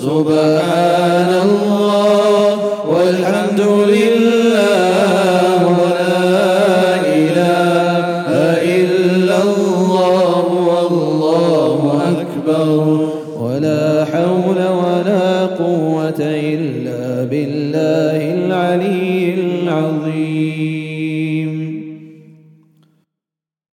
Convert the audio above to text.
سبحان الله والحمد لله ولا إله إلا الله والله أكبر ولا حول ولا قوة إلا بالله العلي العظيم